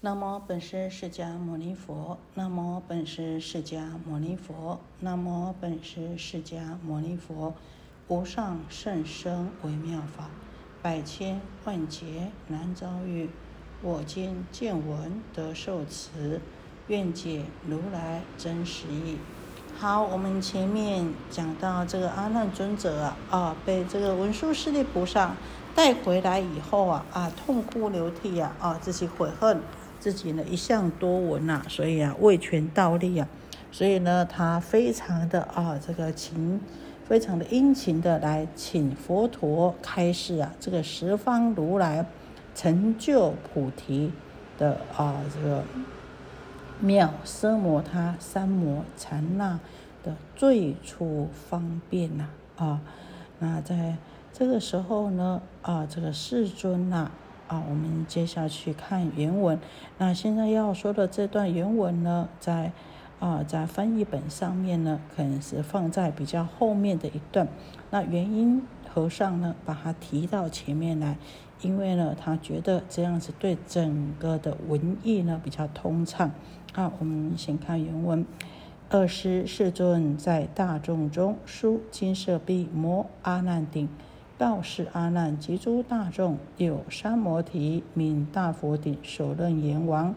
南无本师释迦牟尼佛，南无本师释迦牟尼佛，南无本师释迦牟尼佛。无上甚深微妙法，百千万劫难遭遇。我今见闻得受持，愿解如来真实义。好，我们前面讲到这个阿难尊者啊，啊，被这个文殊师利菩萨带回来以后啊，啊，痛哭流涕呀，啊，自己悔恨自己呢一向多闻呐，所以啊，为权倒立啊，所以呢，他非常的啊，这个情。非常的殷勤的来请佛陀开示啊，这个十方如来成就菩提的啊这个妙奢摩他三摩禅那的最初方便呐啊，那在这个时候呢啊这个世尊呐啊，啊我们接下去看原文。那现在要说的这段原文呢，在。啊，在翻译本上面呢，可能是放在比较后面的一段。那原因和尚呢，把它提到前面来，因为呢，他觉得这样子对整个的文艺呢比较通畅。啊，我们先看原文：二师世尊在大众中书金色臂摩阿难顶，道士阿难及诸大众，有三摩提名大佛顶首任阎王。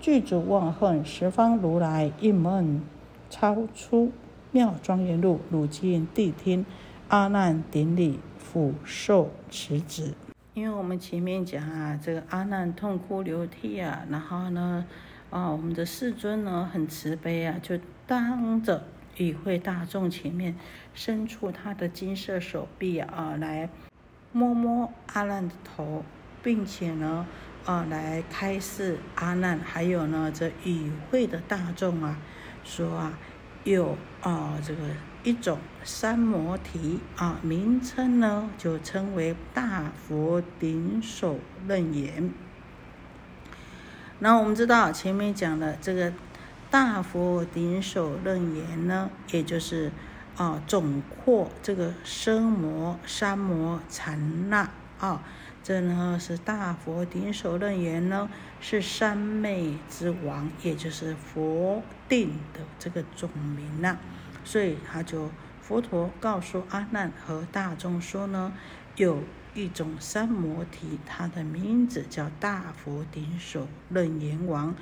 具足忘恨十方如来一门超出妙庄严路汝今谛听阿难顶礼俯受持旨。因为我们前面讲啊，这个阿难痛哭流涕啊，然后呢，啊，我们的世尊呢很慈悲啊，就当着与会大众前面伸出他的金色手臂啊，来摸摸阿难的头，并且呢。啊，来开示阿难，还有呢，这与会的大众啊，说啊，有啊，这个一种三摩提啊，名称呢就称为大佛顶首楞严。那我们知道前面讲的这个大佛顶首楞严呢，也就是啊，总括这个生魔、三魔、禅那啊。这呢是大佛顶首楞严呢，是三昧之王，也就是佛定的这个总名呐。所以他就佛陀告诉阿难和大众说呢，有一种三摩提，它的名字叫大佛顶首楞严王。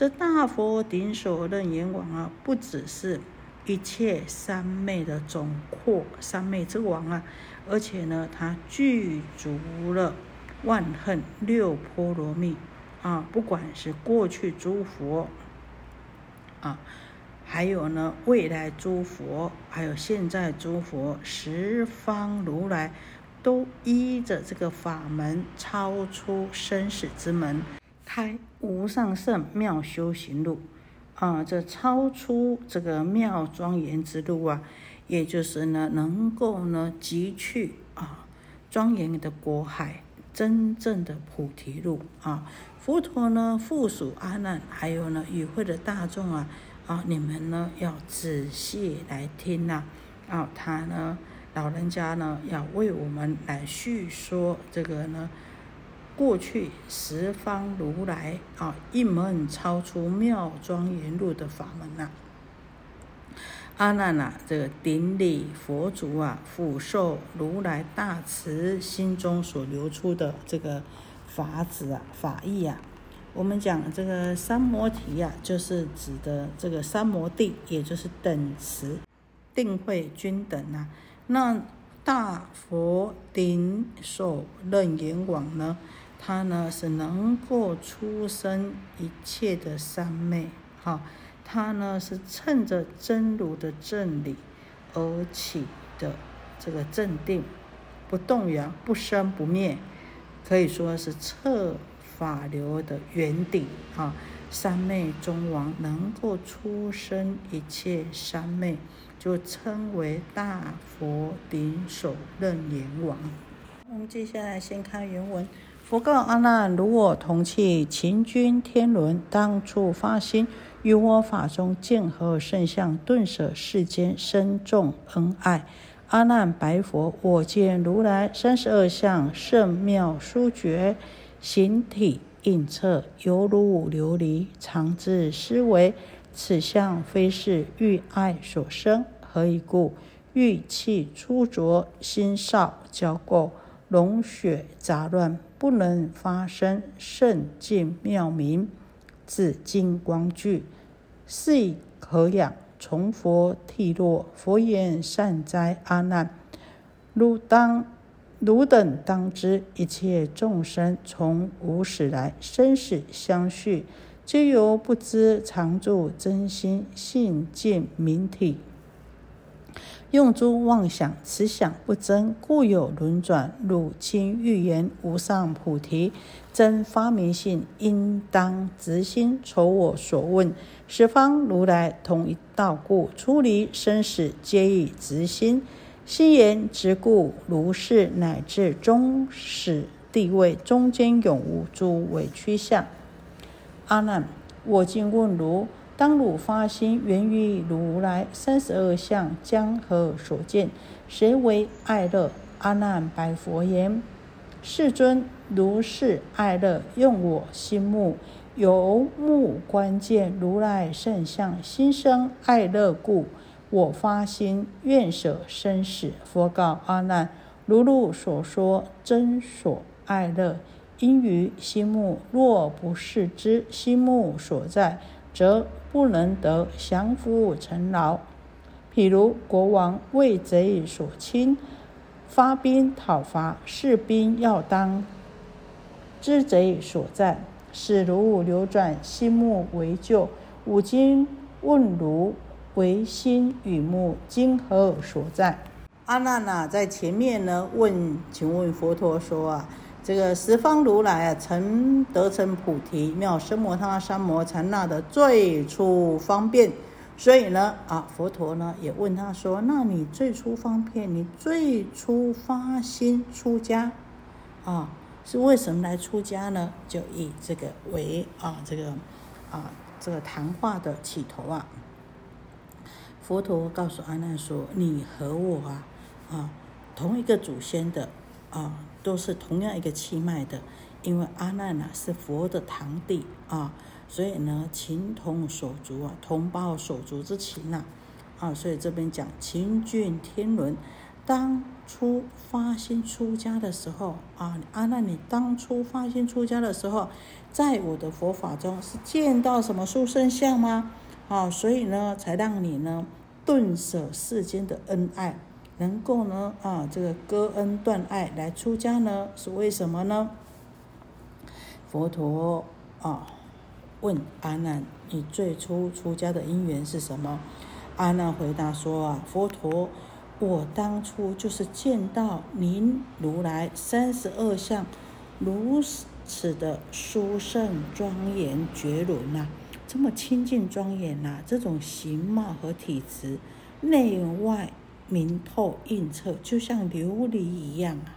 这大佛顶首楞严王啊，不只是一切三昧的总括，三昧之王啊。而且呢，它具足了万恨六波罗蜜啊，不管是过去诸佛啊，还有呢未来诸佛，还有现在诸佛，十方如来都依着这个法门，超出生死之门，开无上圣妙修行路啊，这超出这个妙庄严之路啊。也就是呢，能够呢，汲取啊，庄严的国海，真正的菩提路啊。佛陀呢，附属阿难，还有呢，与会的大众啊，啊，你们呢，要仔细来听呐，啊，他呢，老人家呢，要为我们来叙说这个呢，过去十方如来啊，一门超出妙庄严路的法门呐。阿难呐，这个顶礼佛足啊，俯受如来大慈心中所流出的这个法子啊、法义啊。我们讲这个三摩提呀，就是指的这个三摩地，也就是等持、定慧均等啊。那大佛顶首楞严王呢，他呢是能够出生一切的三昧，哈。他呢是趁着真如的正理而起的这个镇定，不动摇，不生不灭，可以说是彻法流的原底啊！三昧中王能够出生一切三昧，就称为大佛顶首楞严王。我们接下来先看原文：佛告阿难：如我同契秦君天伦，当初发心。于我法中见何圣相，顿舍世间深重恩爱。阿难白佛：我见如来三十二相甚妙殊绝，形体映彻，犹如琉璃，常自思维：此相非是欲爱所生，何以故？欲气粗浊，心少交垢，脓血杂乱，不能发生圣境妙明，自金光具，是以可养。从佛剃落，佛言：善哉，阿难！汝当汝等当知，一切众生从无始来，生死相续，皆由不知常住真心性见明体。用诸妄想，此想不真，故有轮转。汝今欲言无上菩提真发明性，应当直心筹我所问。十方如来同一道故，出离生死皆以直心。心言直故，如是乃至终始地位中间永无诸委屈相。阿难，我今问汝。当汝发心源于如来三十二相，将何所见？谁为爱乐？阿难白佛言：世尊，如是爱乐，用我心目，由目观见如来圣相，心生爱乐故，我发心愿舍生死。佛告阿难：如汝所说，真所爱乐，因于心目。若不是之心目所在，则不能得降伏成劳。譬如国王为贼所侵，发兵讨伐，士兵要当知贼所在，使如流转，心目为旧。吾今问如为心与目今何所在？阿难呐，在前面呢问，请问佛陀说啊。这个十方如来啊，成得成菩提妙生摩他三摩禅那的最初方便，所以呢啊，佛陀呢也问他说：“那你最初方便，你最初发心出家啊，是为什么来出家呢？就以这个为啊这个啊这个谈话的起头啊。”佛陀告诉阿难说：“你和我啊啊同一个祖先的啊。”都是同样一个气脉的，因为阿难呢是佛的堂弟啊，所以呢情同手足啊，同胞手足之情呐啊，所以这边讲情眷天伦。当初发心出家的时候啊，阿难你当初发心出家的时候，在我的佛法中是见到什么殊胜相吗？啊，所以呢才让你呢顿舍世间的恩爱。能够呢啊，这个割恩断爱来出家呢，是为什么呢？佛陀啊问阿难：“你最初出家的因缘是什么？”阿难回答说：“啊，佛陀，我当初就是见到您如来三十二相如此的殊胜庄严绝伦呐，这么清净庄严呐，这种形貌和体质，内外。”明透映彻，就像琉璃一样啊！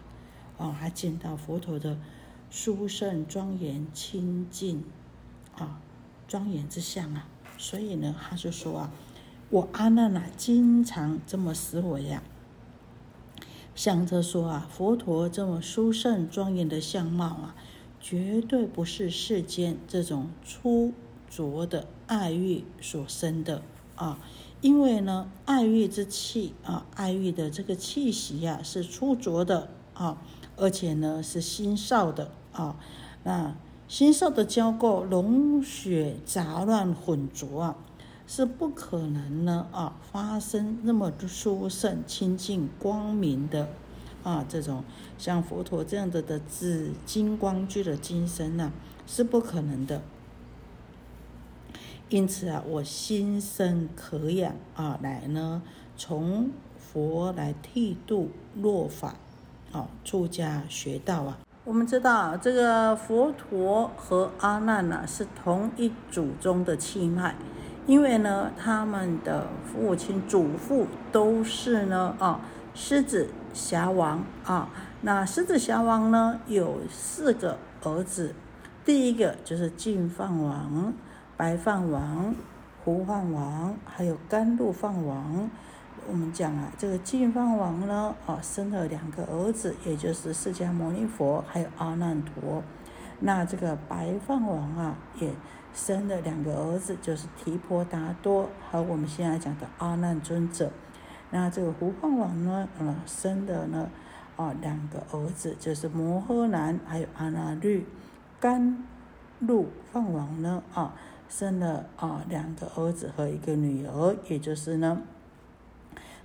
哦，还见到佛陀的殊胜庄严清净啊，庄严之相啊！所以呢，他就说啊，我阿难啊，经常这么思维呀，想着说啊，佛陀这么殊胜庄严的相貌啊，绝对不是世间这种粗浊的爱欲所生的啊。因为呢，爱欲之气啊，爱欲的这个气息呀，是粗浊的啊，而且呢是心少的啊。那心少的交构，龙血杂乱混浊啊，是不可能呢啊发生那么殊胜清净光明的啊这种像佛陀这样的的紫金光具的金身呐，是不可能的。因此啊，我心生可养啊，来呢从佛来剃度落法，啊，出家学道啊。我们知道这个佛陀和阿难呢是同一祖宗的气脉，因为呢他们的父亲祖父都是呢啊狮子侠王啊。那狮子侠王呢有四个儿子，第一个就是净饭王。白饭王、胡饭王，还有甘露饭王。我们讲啊，这个净饭王呢，啊，生了两个儿子，也就是释迦牟尼佛，还有阿难陀。那这个白饭王啊，也生了两个儿子，就是提婆达多和我们现在讲的阿难尊者。那这个胡饭王呢，呃，生的呢，啊，两个儿子，就是摩诃男还有阿那律。甘露饭王呢，啊，生了啊两个儿子和一个女儿，也就是呢。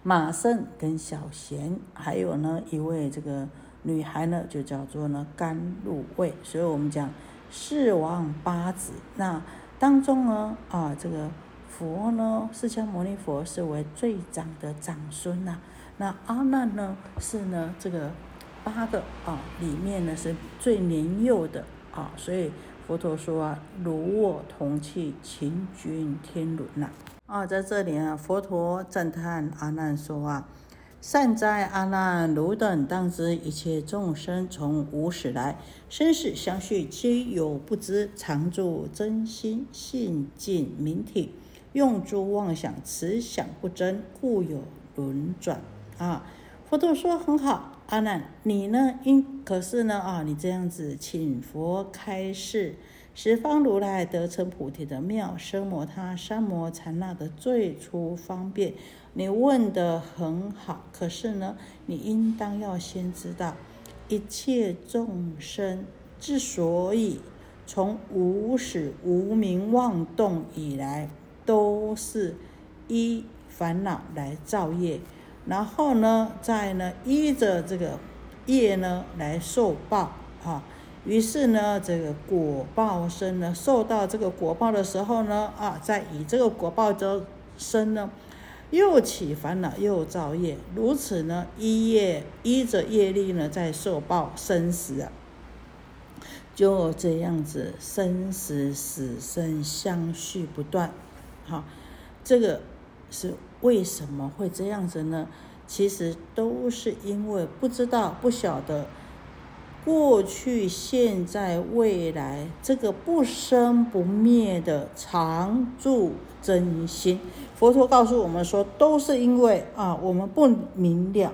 马胜跟小贤，还有呢一位这个女孩呢，就叫做呢甘露卫。所以我们讲四王八子，那当中呢啊这个佛呢，释迦牟尼佛是为最长的长孙呐。那阿难呢是呢这个八个啊里面呢是最年幼的啊，所以佛陀说啊，如我同气，秦君天伦呐。啊，在这里啊，佛陀赞叹阿难说啊：“善哉，阿难，汝等当知，一切众生从无始来，生死相续，皆有不知，常住真心，性净明体，用诸妄想，此想不真，故有轮转。”啊，佛陀说很好，阿难，你呢？应可是呢？啊，你这样子，请佛开示。十方如来得成菩提的妙声摩他三摩禅那的最初方便，你问的很好。可是呢，你应当要先知道，一切众生之所以从无始无明妄动以来，都是依烦恼来造业，然后呢，再呢依着这个业呢来受报啊。于是呢，这个果报生呢，受到这个果报的时候呢，啊，在以这个果报的生呢，又起烦恼，又造业，如此呢，依业依着业力呢，在受报生死啊，就这样子生死死生相续不断，好，这个是为什么会这样子呢？其实都是因为不知道、不晓得。过去、现在、未来，这个不生不灭的常住真心，佛陀告诉我们说，都是因为啊，我们不明了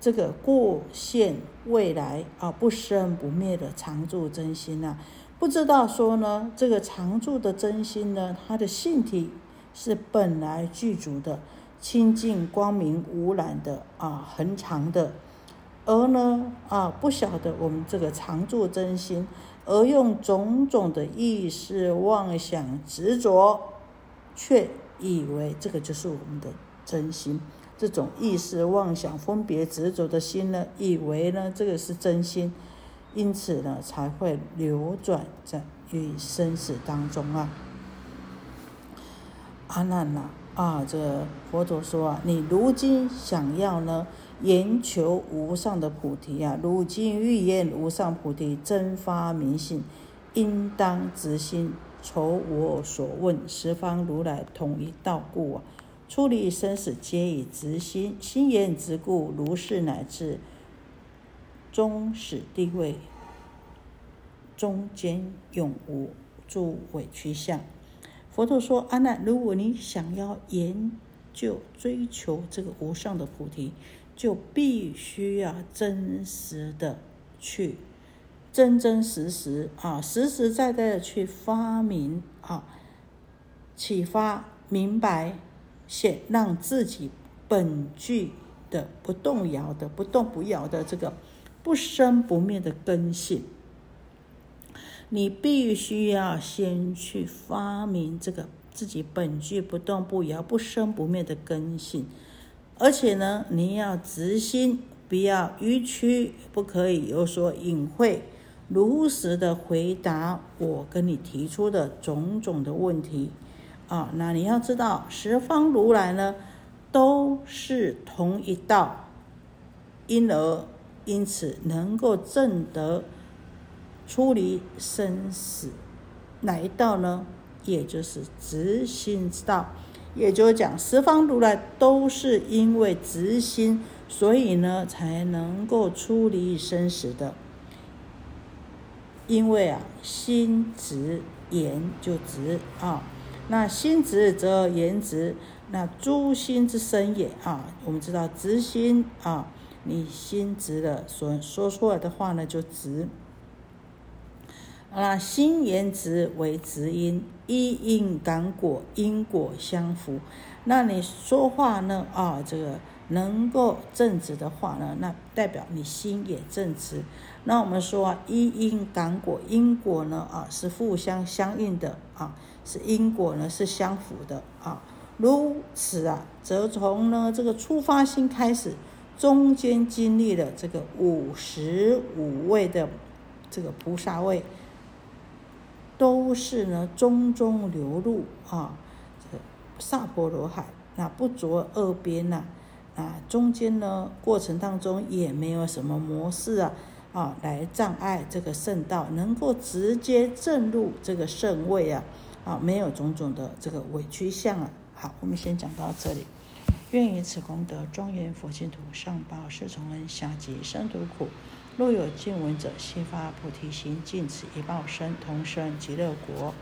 这个过现未来啊，不生不灭的常住真心呐，不知道说呢，这个常住的真心呢，它的性体是本来具足的、清净光明无染的啊，恒常的。而呢，啊，不晓得我们这个常住真心，而用种种的意识妄想执着，却以为这个就是我们的真心。这种意识妄想分别执着的心呢，以为呢这个是真心，因此呢才会流转在于生死当中啊。阿难呐，啊，这佛陀说啊，你如今想要呢？研求无上的菩提啊！如今欲言无上菩提，真发明性，应当直心，酬我所问。十方如来统一道故啊！出离生死皆以直心，心言直故，如是乃至终始地位，中间永无诸委屈相。佛陀说：阿难，如果你想要研究追求这个无上的菩提，就必须要真实的去，真真实实啊，实实在在的去发明啊，启发明白，显让自己本具的不动摇的、不动不摇的这个不生不灭的根性。你必须要先去发明这个自己本具不动不摇、不生不灭的根性。而且呢，你要直心，不要迂曲，不可以有所隐晦，如实的回答我跟你提出的种种的问题。啊，那你要知道，十方如来呢，都是同一道，因而因此能够证得出离生死，哪一道呢？也就是直心之道。也就是讲，十方如来都是因为直心，所以呢才能够出离生死的。因为啊，心直言就直啊，那心直则言直，那诸心之生也啊。我们知道直心啊，你心直了，所说出来的话呢就直。啊，心言直为直因，一因感果，因果相符。那你说话呢？啊，这个能够正直的话呢，那代表你心也正直。那我们说啊，一因感果，因果呢啊是互相相应的啊，是因果呢是相符的啊。如此啊，则从呢这个出发心开始，中间经历了这个五十五位的这个菩萨位。都是呢，中中流入啊，这个萨婆罗海，那不着二边呐，啊，中间呢过程当中也没有什么模式啊，啊，来障碍这个圣道，能够直接证入这个圣位啊，啊，没有种种的这个委屈相啊。好，我们先讲到这里。愿以此功德，庄严佛净土，上报四重恩，下济三途苦。若有见闻者，悉发菩提心，尽此一报身，同生极乐国。